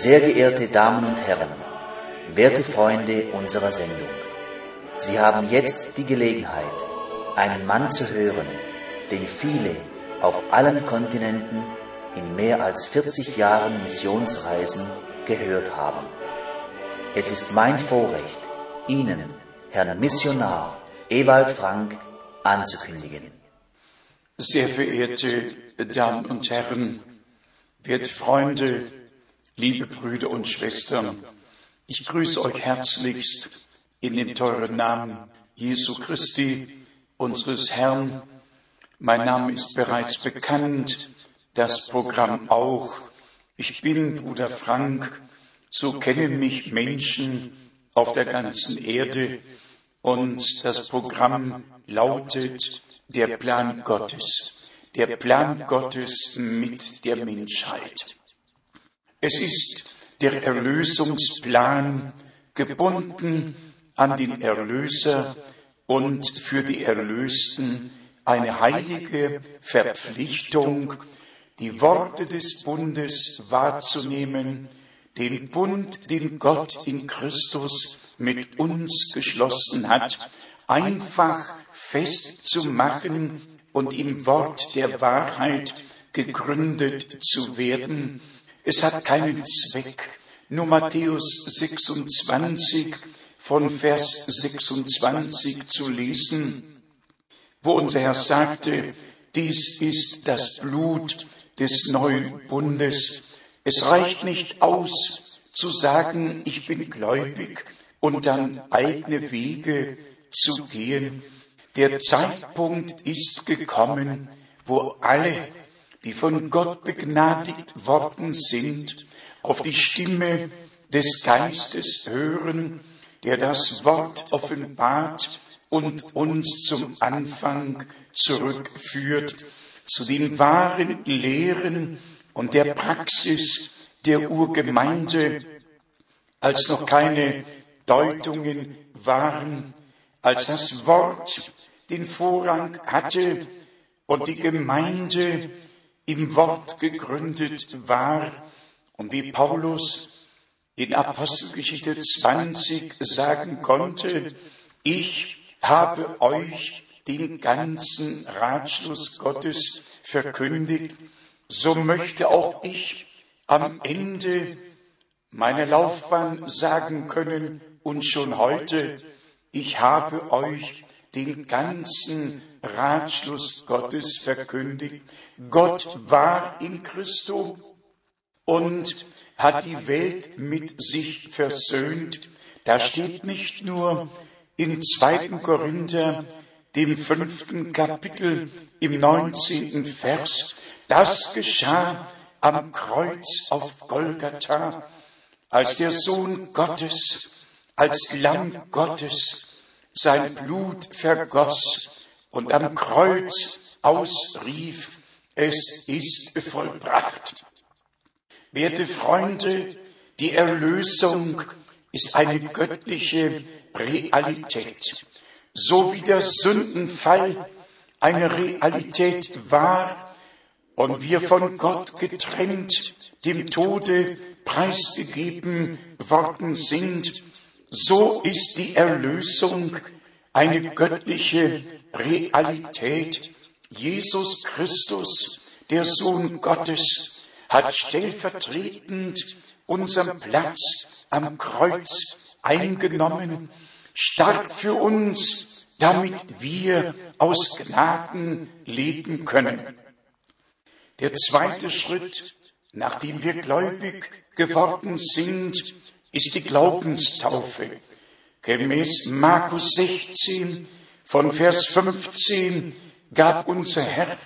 Sehr geehrte Damen und Herren, werte Freunde unserer Sendung, Sie haben jetzt die Gelegenheit, einen Mann zu hören, den viele auf allen Kontinenten in mehr als 40 Jahren Missionsreisen gehört haben. Es ist mein Vorrecht, Ihnen, Herrn Missionar Ewald Frank, anzukündigen. Sehr verehrte Damen und Herren, werte Freunde, liebe Brüder und Schwestern, ich grüße euch herzlichst in dem teuren Namen Jesu Christi, unseres Herrn. Mein Name ist bereits bekannt, das Programm auch. Ich bin Bruder Frank, so kennen mich Menschen auf der ganzen Erde und das Programm lautet der Plan Gottes, der Plan Gottes mit der Menschheit. Es ist der Erlösungsplan gebunden an den Erlöser und für die Erlösten eine heilige Verpflichtung, die Worte des Bundes wahrzunehmen, den Bund, den Gott in Christus mit uns geschlossen hat, einfach festzumachen und im Wort der Wahrheit gegründet zu werden. Es hat keinen Zweck. Nur Matthäus 26 von Vers 26 zu lesen, wo unser Herr sagte, dies ist das Blut des neuen Bundes. Es reicht nicht aus zu sagen, ich bin gläubig und dann eigene Wege zu gehen. Der Zeitpunkt ist gekommen, wo alle, die von Gott begnadigt worden sind, auf die Stimme des Geistes hören der das Wort offenbart und uns zum Anfang zurückführt, zu den wahren Lehren und der Praxis der Urgemeinde, als noch keine Deutungen waren, als das Wort den Vorrang hatte und die Gemeinde im Wort gegründet war und wie Paulus in Apostelgeschichte 20 sagen konnte, ich habe euch den ganzen Ratschluss Gottes verkündigt, so möchte auch ich am Ende meiner Laufbahn sagen können. Und schon heute, ich habe euch den ganzen Ratschluss Gottes verkündigt. Gott war in Christus und hat die Welt mit sich versöhnt. Da steht nicht nur in 2. Korinther, dem fünften Kapitel, im 19. Vers, das geschah am Kreuz auf Golgatha, als der Sohn Gottes, als Lamm Gottes sein Blut vergoss und am Kreuz ausrief, es ist vollbracht. Werte Freunde, die Erlösung ist eine göttliche Realität. So wie der Sündenfall eine Realität war und wir von Gott getrennt dem Tode preisgegeben worden sind, so ist die Erlösung eine göttliche Realität. Jesus Christus, der Sohn Gottes, hat stellvertretend unseren Platz am Kreuz eingenommen, stark für uns, damit wir aus Gnaden leben können. Der zweite Schritt, nachdem wir gläubig geworden sind, ist die Glaubenstaufe. Gemäß Markus 16 von Vers 15 gab unser Herr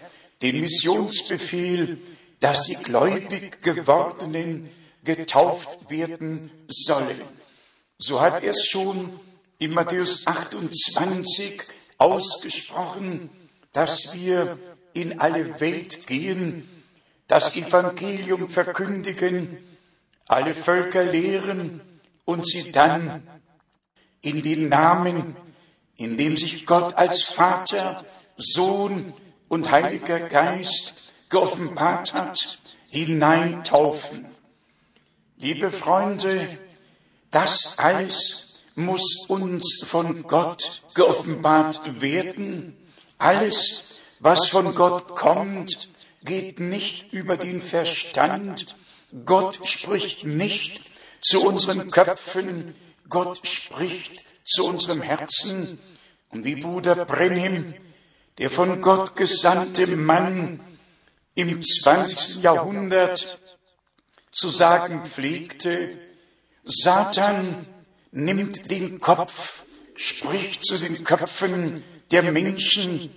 den Missionsbefehl, dass die gläubig gewordenen getauft werden sollen. So hat er es schon in Matthäus 28 ausgesprochen, dass wir in alle Welt gehen, das Evangelium verkündigen, alle Völker lehren und sie dann in den Namen, in dem sich Gott als Vater, Sohn und Heiliger Geist geoffenbart hat, hineintaufen. Liebe Freunde, das alles muss uns von Gott geoffenbart werden. Alles, was von Gott kommt, geht nicht über den Verstand. Gott spricht nicht zu unseren Köpfen. Gott spricht zu unserem Herzen. Und wie Bruder Brennim, der von Gott gesandte Mann im 20. Jahrhundert zu sagen pflegte, Satan nimmt den Kopf, spricht zu den Köpfen der Menschen,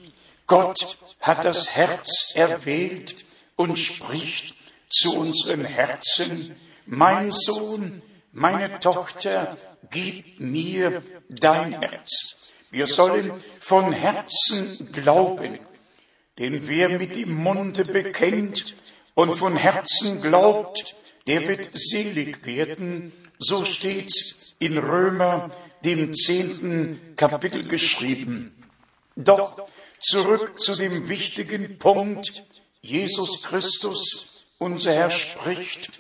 Gott hat das Herz erwählt und spricht zu unseren Herzen, mein Sohn, meine Tochter, gib mir dein Herz. Wir sollen von Herzen glauben, denn wer mit dem Munde bekennt und von Herzen glaubt, der wird selig werden. So steht's in Römer, dem zehnten Kapitel geschrieben. Doch zurück zu dem wichtigen Punkt. Jesus Christus, unser Herr, spricht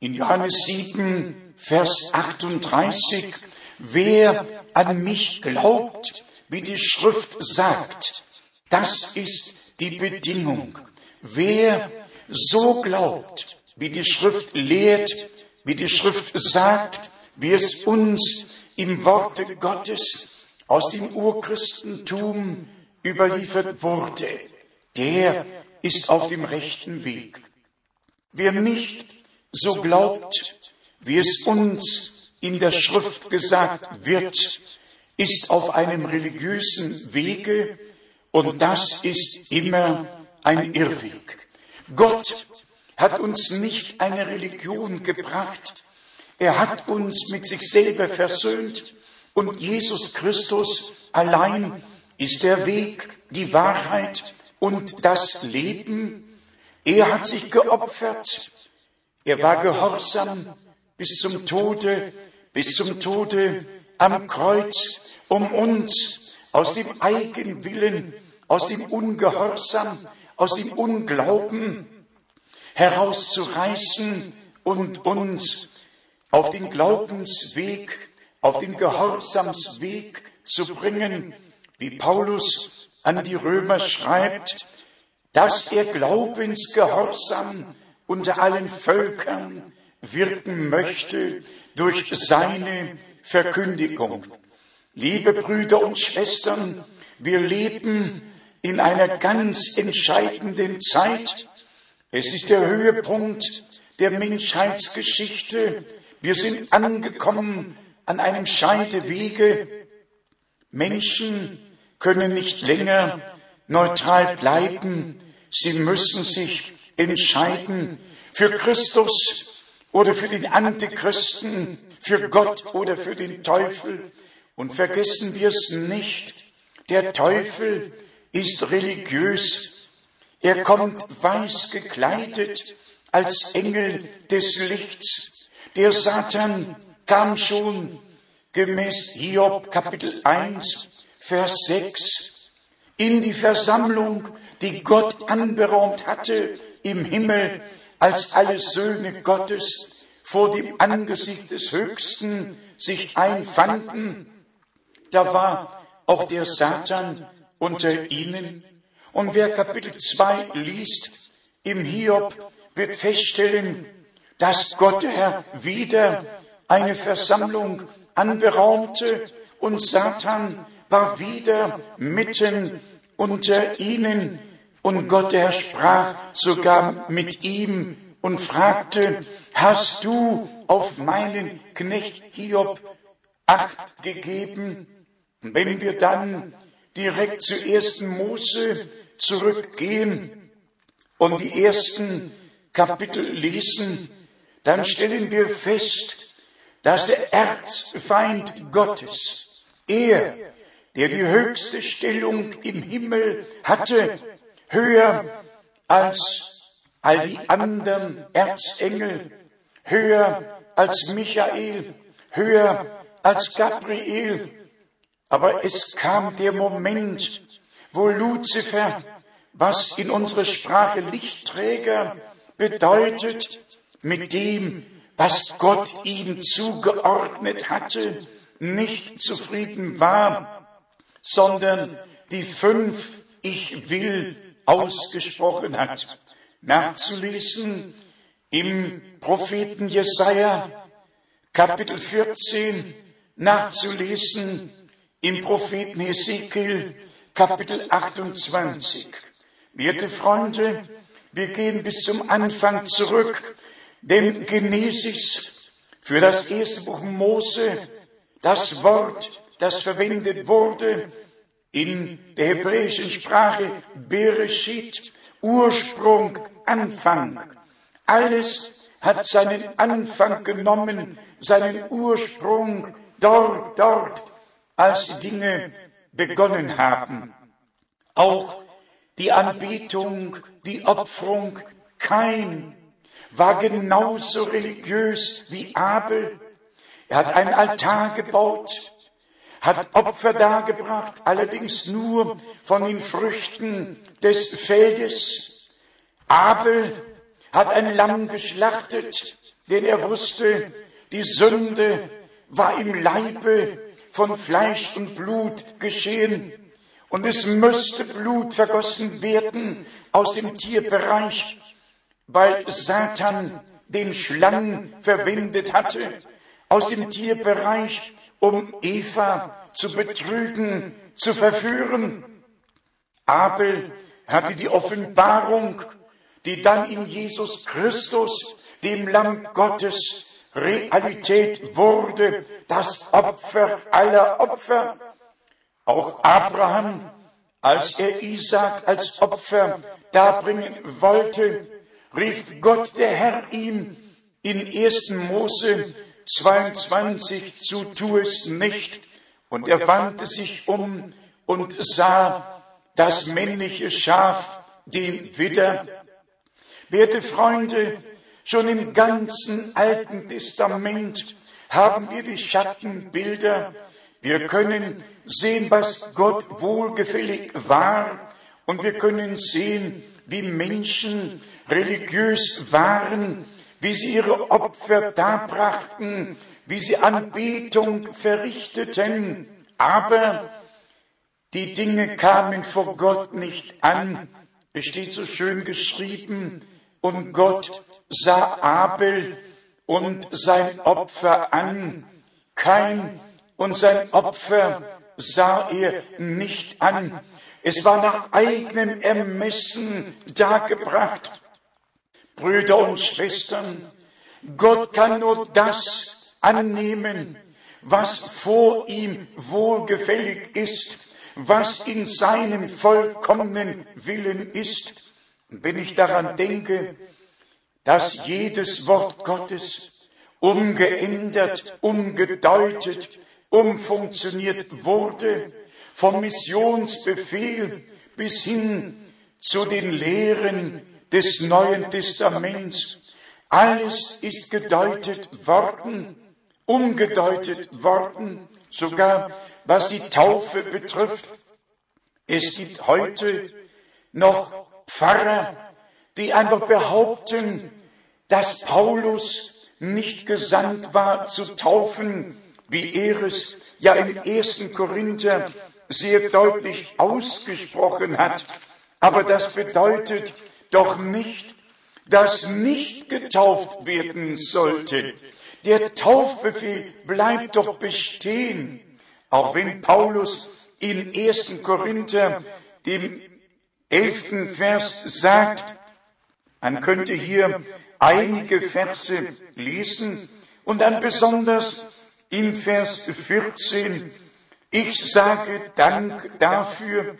in Johannes 7, Vers 38, wer an mich glaubt, wie die Schrift sagt, das ist die Bedingung. Wer so glaubt, wie die Schrift lehrt, wie die Schrift sagt, wie es uns im Worte Gottes aus dem Urchristentum überliefert wurde, der ist auf dem rechten Weg. Wer nicht so glaubt, wie es uns in der Schrift gesagt wird, ist auf einem religiösen Wege und das ist immer ein Irrweg. Gott hat uns nicht eine Religion gebracht, er hat uns mit sich selber versöhnt und Jesus Christus allein ist der Weg, die Wahrheit und das Leben. Er hat sich geopfert. Er war gehorsam bis zum Tode, bis zum Tode am Kreuz, um uns aus dem Eigenwillen, aus dem Ungehorsam, aus dem Unglauben herauszureißen und uns auf den Glaubensweg, auf den Gehorsamsweg zu bringen, wie Paulus an die Römer schreibt, dass er glaubensgehorsam unter allen Völkern wirken möchte durch seine Verkündigung. Liebe Brüder und Schwestern, wir leben in einer ganz entscheidenden Zeit. Es ist der Höhepunkt der Menschheitsgeschichte. Wir sind angekommen an einem Scheidewege. Menschen können nicht länger neutral bleiben. Sie müssen sich entscheiden für Christus oder für den Antichristen, für Gott oder für den Teufel. Und vergessen wir es nicht, der Teufel ist religiös. Er kommt weiß gekleidet als Engel des Lichts. Der Satan kam schon gemäß Hiob Kapitel 1 Vers 6, in die Versammlung, die Gott anberaumt hatte im Himmel, als alle Söhne Gottes vor dem Angesicht des Höchsten sich einfanden. Da war auch der Satan unter ihnen. Und wer Kapitel 2 liest, im Hiob wird feststellen, dass Gott Herr wieder eine Versammlung anberaumte und Satan war wieder mitten unter ihnen und Gott er sprach sogar mit ihm und fragte, hast du auf meinen Knecht Hiob Acht gegeben? Wenn wir dann direkt zu ersten Mose zurückgehen und die ersten Kapitel lesen, dann stellen wir fest, dass der Erzfeind Gottes, er, der die höchste Stellung im Himmel hatte, höher als all die anderen Erzengel, höher als Michael, höher als Gabriel. Aber es kam der Moment, wo Luzifer, was in unserer Sprache Lichtträger bedeutet, mit dem was Gott ihm zugeordnet hatte, nicht zufrieden war, sondern die fünf Ich will ausgesprochen hat. Nachzulesen im Propheten Jesaja, Kapitel 14, nachzulesen im Propheten Hesekiel, Kapitel 28. Werte Freunde, wir gehen bis zum Anfang zurück, denn Genesis für das erste Buch Mose, das Wort, das verwendet wurde in der hebräischen Sprache Bereshit, Ursprung, Anfang. Alles hat seinen Anfang genommen, seinen Ursprung dort, dort, als die Dinge begonnen haben. Auch die Anbetung, die Opferung, kein war genauso religiös wie Abel. Er hat einen Altar gebaut, hat Opfer dargebracht, allerdings nur von den Früchten des Feldes. Abel hat ein Lamm geschlachtet, denn er wusste, die Sünde war im Leibe von Fleisch und Blut geschehen. Und es müsste Blut vergossen werden aus dem Tierbereich, weil Satan den Schlangen verwendet hatte, aus dem Tierbereich, um Eva zu betrügen, zu verführen. Abel hatte die Offenbarung, die dann in Jesus Christus, dem Lamm Gottes, Realität wurde, das Opfer aller Opfer. Auch Abraham, als er Isaac als Opfer darbringen wollte, rief Gott der Herr ihm in 1. Mose 22 zu, tu es nicht. Und er wandte sich um und sah das männliche Schaf, den Widder. Werte Freunde, schon im ganzen Alten Testament haben wir die Schattenbilder wir können sehen, was Gott wohlgefällig war und wir können sehen, wie Menschen religiös waren, wie sie ihre Opfer darbrachten, wie sie Anbetung verrichteten. Aber die Dinge kamen vor Gott nicht an. Es steht so schön geschrieben, und Gott sah Abel und sein Opfer an. Kein und sein Opfer sah er nicht an. Es war nach eigenem Ermessen dargebracht. Brüder und Schwestern, Gott kann nur das annehmen, was vor ihm wohlgefällig ist, was in seinem vollkommenen Willen ist. Und wenn ich daran denke, dass jedes Wort Gottes umgeändert, umgedeutet, umfunktioniert wurde, vom Missionsbefehl bis hin zu den Lehren des Neuen Testaments. Alles ist gedeutet worden, umgedeutet worden, sogar was die Taufe betrifft. Es gibt heute noch Pfarrer, die einfach behaupten, dass Paulus nicht gesandt war zu taufen, wie er es ja im ersten Korinther sehr deutlich ausgesprochen hat. Aber das bedeutet doch nicht, dass nicht getauft werden sollte. Der Taufbefehl bleibt doch bestehen, auch wenn Paulus in 1. Korinther, dem elften Vers sagt, man könnte hier einige Verse lesen und dann besonders in Vers 14, ich sage Dank dafür,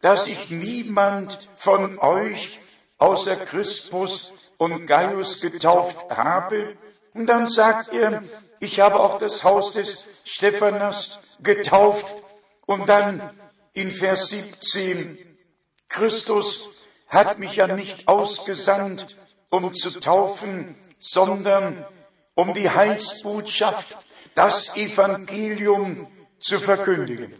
dass ich niemand von euch außer Christus und Gaius getauft habe. Und dann sagt er, ich habe auch das Haus des Stephanas getauft. Und dann in Vers 17, Christus hat mich ja nicht ausgesandt, um zu taufen, sondern um die Heilsbotschaft das Evangelium zu verkündigen.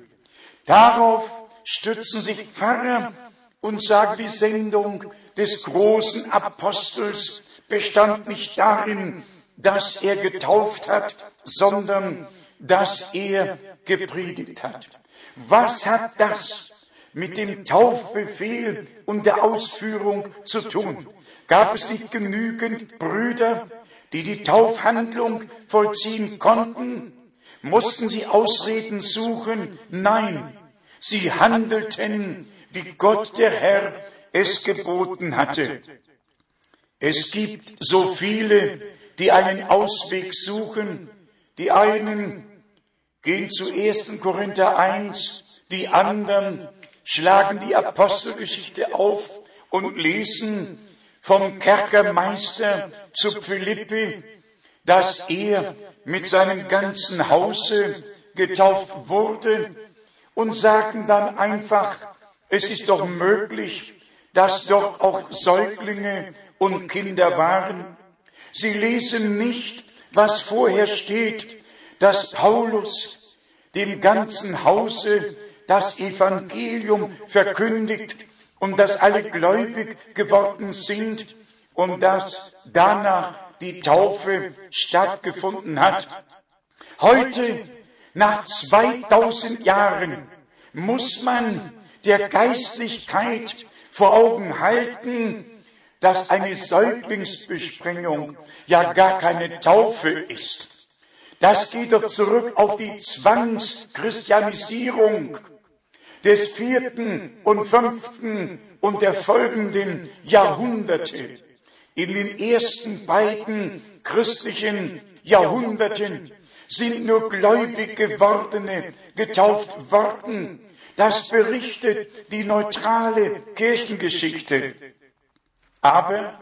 Darauf stützen sich Pfarrer und sagen, die Sendung des großen Apostels bestand nicht darin, dass er getauft hat, sondern dass er gepredigt hat. Was hat das mit dem Taufbefehl und der Ausführung zu tun? Gab es nicht genügend Brüder, die die Taufhandlung vollziehen konnten? Mussten sie Ausreden suchen? Nein, sie handelten, wie Gott der Herr es geboten hatte. Es gibt so viele, die einen Ausweg suchen. Die einen gehen zu 1. Korinther 1, die anderen schlagen die Apostelgeschichte auf und lesen vom Kerkermeister zu Philippi, dass er mit seinem ganzen Hause getauft wurde und sagen dann einfach, es ist doch möglich, dass doch auch Säuglinge und Kinder waren. Sie lesen nicht, was vorher steht, dass Paulus dem ganzen Hause das Evangelium verkündigt und dass alle gläubig geworden sind und dass danach die Taufe stattgefunden hat. Heute, nach 2000 Jahren, muss man der Geistlichkeit vor Augen halten, dass eine Säuglingsbesprengung ja gar keine Taufe ist. Das geht doch zurück auf die Zwangschristianisierung des vierten und fünften und der folgenden Jahrhunderte. In den ersten beiden christlichen Jahrhunderten sind nur gläubig gewordene getauft worden. Das berichtet die neutrale Kirchengeschichte. Aber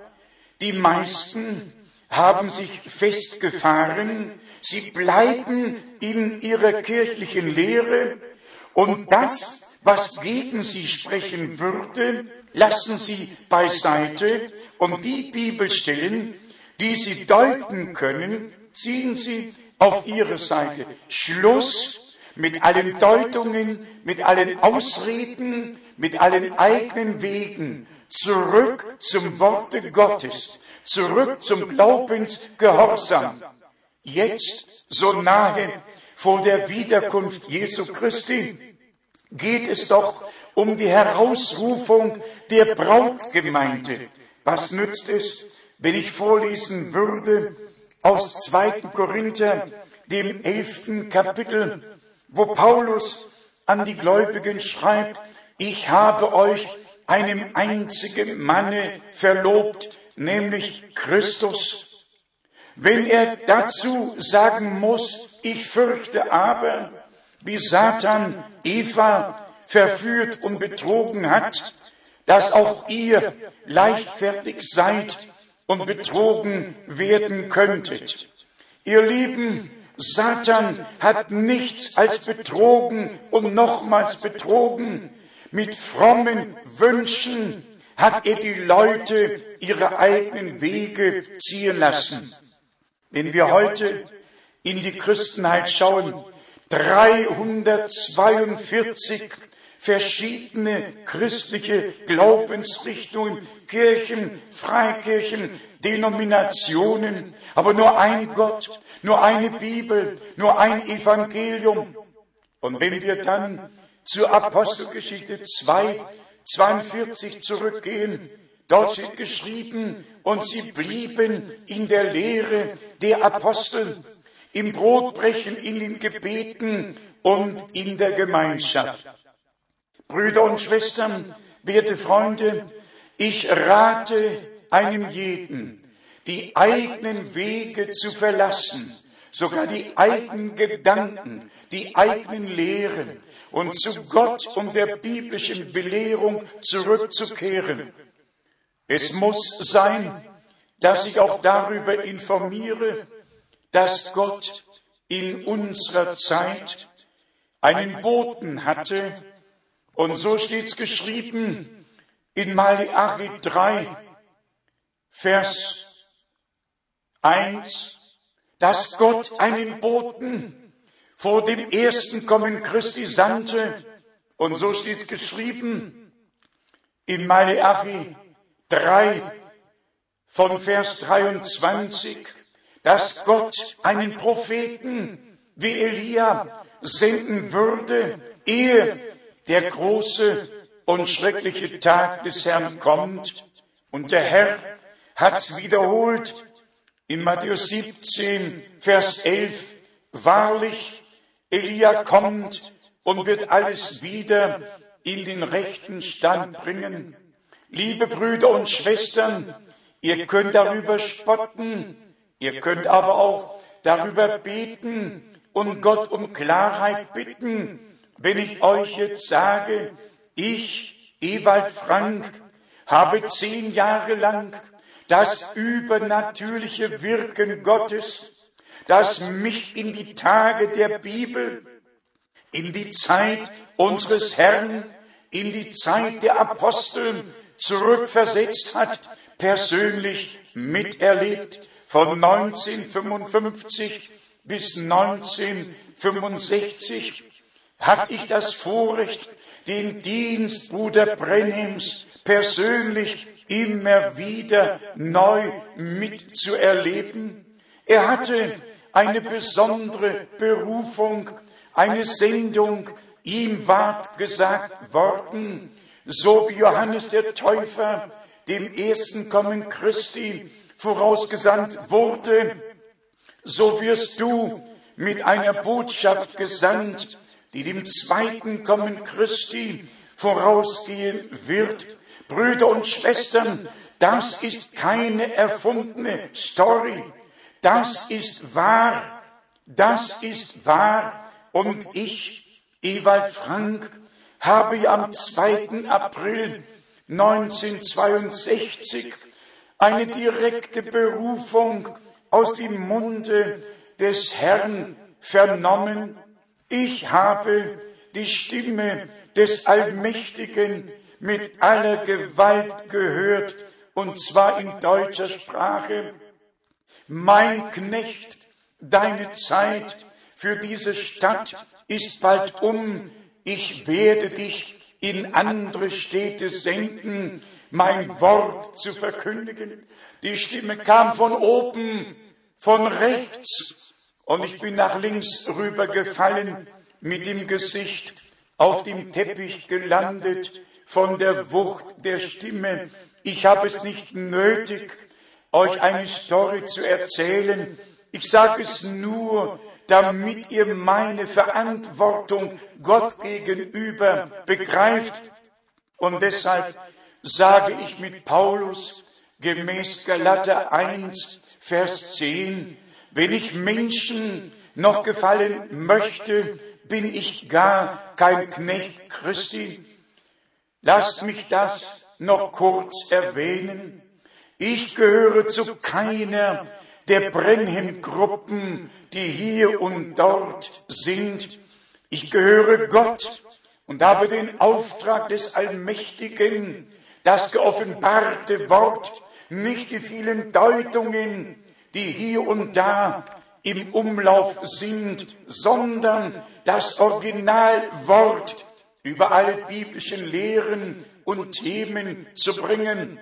die meisten haben sich festgefahren, sie bleiben in ihrer kirchlichen Lehre und das, was gegen sie sprechen würde, lassen sie beiseite und die Bibelstellen, die sie deuten können, ziehen sie auf ihre Seite. Schluss mit allen Deutungen, mit allen Ausreden, mit allen eigenen Wegen zurück zum Worte Gottes, zurück zum Glaubensgehorsam. Jetzt, so nahe vor der Wiederkunft Jesu Christi, geht es doch um die Herausrufung der Brautgemeinde. Was nützt es, wenn ich vorlesen würde aus 2. Korinther, dem elften Kapitel, wo Paulus an die Gläubigen schreibt, ich habe euch einem einzigen Manne verlobt, nämlich Christus. Wenn er dazu sagen muss, ich fürchte aber, wie Satan Eva verführt und betrogen hat, dass auch ihr leichtfertig seid und betrogen werden könntet. Ihr Lieben, Satan hat nichts als betrogen und nochmals betrogen. Mit frommen Wünschen hat er die Leute ihre eigenen Wege ziehen lassen. Wenn wir heute in die Christenheit schauen, 342 verschiedene christliche Glaubensrichtungen, Kirchen, Freikirchen, Denominationen, aber nur ein Gott, nur eine Bibel, nur ein Evangelium. Und wenn wir dann zur Apostelgeschichte 2, 42 zurückgehen. Dort steht geschrieben, und sie blieben in der Lehre der Apostel, im Brotbrechen, in den Gebeten und in der Gemeinschaft. Brüder und Schwestern, werte Freunde, ich rate einem jeden, die eigenen Wege zu verlassen, sogar die eigenen Gedanken, die eigenen Lehren, und zu Gott und der biblischen Belehrung zurückzukehren. Es muss sein, dass ich auch darüber informiere, dass Gott in unserer Zeit einen Boten hatte, und so steht es geschrieben in Malachi 3, Vers 1, dass Gott einen Boten vor dem ersten Kommen Christi sandte. Und so steht geschrieben in Maleachi 3 von Vers 23, dass Gott einen Propheten wie Elia senden würde, ehe der große und schreckliche Tag des Herrn kommt. Und der Herr hat's wiederholt in Matthäus 17, Vers 11. Wahrlich, Elia kommt und wird alles wieder in den rechten Stand bringen. Liebe Brüder und Schwestern, ihr könnt darüber spotten, ihr könnt aber auch darüber beten und Gott um Klarheit bitten, wenn ich euch jetzt sage, ich, Ewald Frank, habe zehn Jahre lang das übernatürliche Wirken Gottes, das mich in die Tage der Bibel, in die Zeit unseres Herrn, in die Zeit der Apostel zurückversetzt hat, persönlich miterlebt von 1955 bis 1965 hatte ich das Vorrecht, den Dienst Bruder Brennims persönlich immer wieder neu mitzuerleben. Er hatte eine besondere Berufung, eine Sendung, ihm ward gesagt worden, so wie Johannes der Täufer dem ersten Kommen Christi vorausgesandt wurde, so wirst du mit einer Botschaft gesandt, die dem zweiten Kommen Christi vorausgehen wird. Brüder und Schwestern, das ist keine erfundene Story. Das ist wahr. Das ist wahr. Und ich, Ewald Frank, habe am 2. April 1962 eine direkte Berufung aus dem Munde des Herrn vernommen. Ich habe die Stimme des Allmächtigen mit aller Gewalt gehört, und zwar in deutscher Sprache. Mein Knecht, deine Zeit für diese Stadt ist bald um, ich werde dich in andere Städte senden, mein Wort zu verkündigen. Die Stimme kam von oben, von rechts, und ich bin nach links rübergefallen, mit dem Gesicht auf dem Teppich gelandet, von der Wucht der Stimme. Ich habe es nicht nötig, euch eine Story zu erzählen. Ich sage es nur, damit ihr meine Verantwortung Gott gegenüber begreift. Und deshalb sage ich mit Paulus gemäß Galater 1, Vers 10, wenn ich Menschen noch gefallen möchte, bin ich gar kein Knecht Christi. Lasst mich das noch kurz erwähnen. Ich gehöre zu keiner der Brennhemdgruppen, die hier und dort sind. Ich gehöre Gott und habe den Auftrag des Allmächtigen, das geoffenbarte Wort, nicht die vielen Deutungen, die hier und da im Umlauf sind, sondern das Originalwort über alle biblischen Lehren und Themen zu bringen,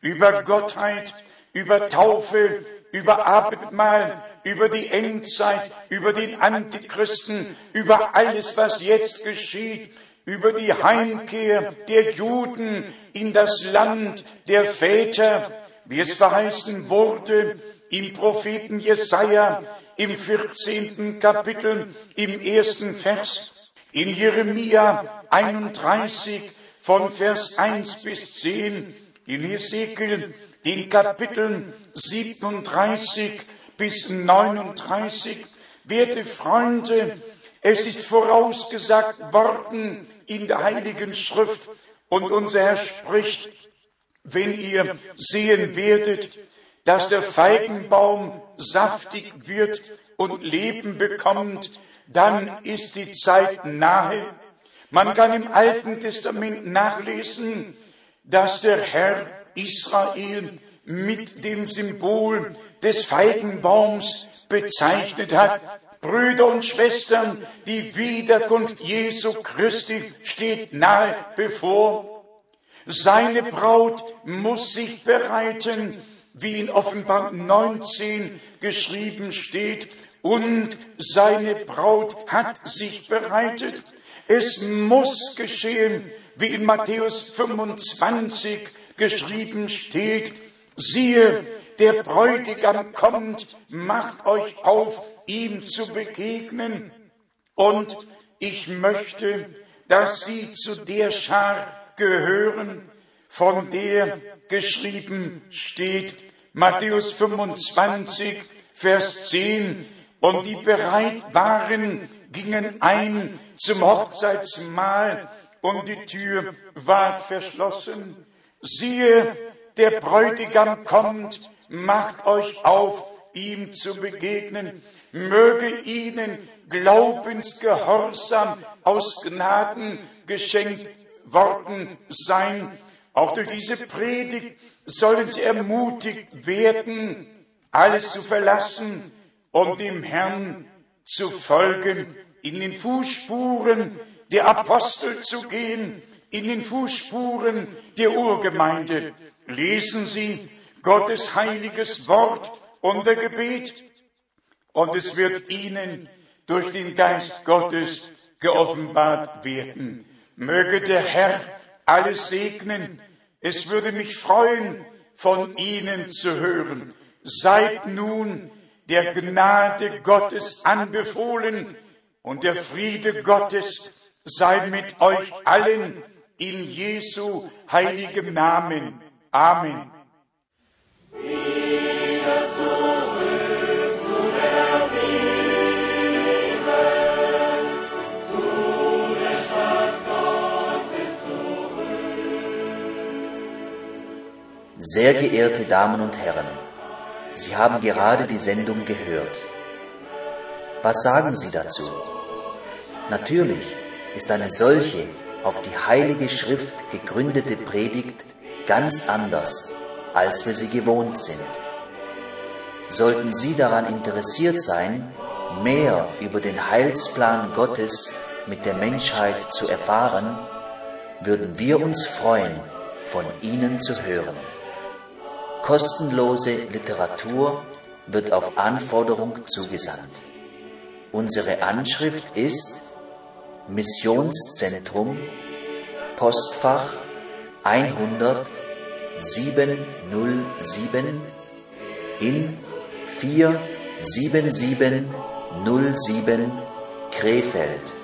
über Gottheit, über Taufe, über Abendmahl, über die Endzeit, über den Antichristen, über alles, was jetzt geschieht, über die Heimkehr der Juden in das Land der Väter, wie es verheißen wurde im Propheten Jesaja im 14. Kapitel im ersten Vers, in Jeremia 31 von Vers 1 bis 10, in Hesekiel den Kapiteln 37 bis 39. Werte Freunde, es ist vorausgesagt worden in der Heiligen Schrift und unser Herr spricht, wenn ihr sehen werdet, dass der Feigenbaum saftig wird und Leben bekommt, dann ist die Zeit nahe. Man kann im Alten Testament nachlesen, dass der Herr Israel mit dem Symbol des Feigenbaums bezeichnet hat. Brüder und Schwestern, die Wiederkunft Jesu Christi steht nahe bevor. Seine Braut muss sich bereiten, wie in Offenbar 19 geschrieben steht, und seine Braut hat sich bereitet. Es muss geschehen, wie in Matthäus 25 geschrieben steht, siehe, der Bräutigam kommt, macht euch auf, ihm zu begegnen. Und ich möchte, dass Sie zu der Schar gehören, von der geschrieben steht, Matthäus 25, Vers 10, und die bereit waren, gingen ein zum Hochzeitsmahl, und die Tür ward verschlossen. Siehe, der Bräutigam kommt, macht euch auf, ihm zu begegnen. Möge ihnen Glaubensgehorsam aus Gnaden geschenkt worden sein. Auch durch diese Predigt sollen sie ermutigt werden, alles zu verlassen, um dem Herrn zu folgen, in den Fußspuren der Apostel zu gehen, in den Fußspuren der Urgemeinde. Lesen Sie Gottes heiliges Wort unter Gebet und es wird Ihnen durch den Geist Gottes geoffenbart werden. Möge der Herr alles segnen. Es würde mich freuen, von Ihnen zu hören. Seid nun der Gnade Gottes anbefohlen und der Friede Gottes sei mit euch allen in Jesu heiligem Namen. Amen. Sehr geehrte Damen und Herren, Sie haben gerade die Sendung gehört. Was sagen Sie dazu? Natürlich ist eine solche auf die Heilige Schrift gegründete Predigt ganz anders, als wir sie gewohnt sind. Sollten Sie daran interessiert sein, mehr über den Heilsplan Gottes mit der Menschheit zu erfahren, würden wir uns freuen, von Ihnen zu hören. Kostenlose Literatur wird auf Anforderung zugesandt. Unsere Anschrift ist Missionszentrum, Postfach 100 707 in 47707 Krefeld